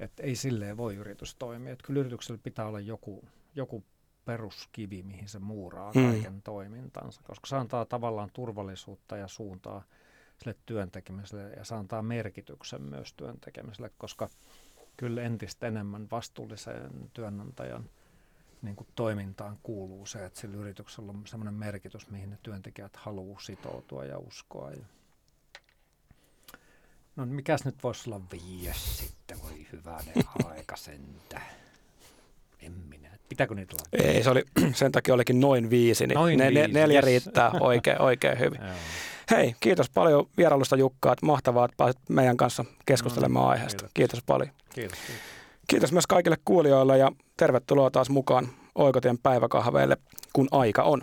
S2: Että ei silleen voi yritys toimia. Että kyllä yrityksellä pitää olla joku, joku peruskivi, mihin se muuraa mm. kaiken toimintansa, koska se antaa tavallaan turvallisuutta ja suuntaa sille työntekemiselle ja se antaa merkityksen myös työntekemiselle, koska kyllä entistä enemmän vastuullisen työnantajan niin kuin toimintaan kuuluu se, että sillä yrityksellä on sellainen merkitys, mihin ne työntekijät haluaa sitoutua ja uskoa. Ja No mikäs nyt voisi olla viies sitten, voi hyvänen aika sentään. En minä. Pitääkö niitä olla?
S1: Ei, se oli, sen takia olikin noin viisi, niin
S2: Noin
S1: ne, ne,
S2: viisi,
S1: neljä
S2: yes.
S1: riittää oikein, oikein hyvin. Hei, kiitos paljon vierailusta Jukka, että mahtavaa, että pääsit meidän kanssa keskustelemaan
S2: No niin,
S1: aiheesta.
S2: kiitos.
S1: Kiitos paljon.
S2: Kiitos. kiitos.
S1: Kiitos myös kaikille kuulijoille ja tervetuloa taas mukaan Oikotien päiväkahveille, kun aika on.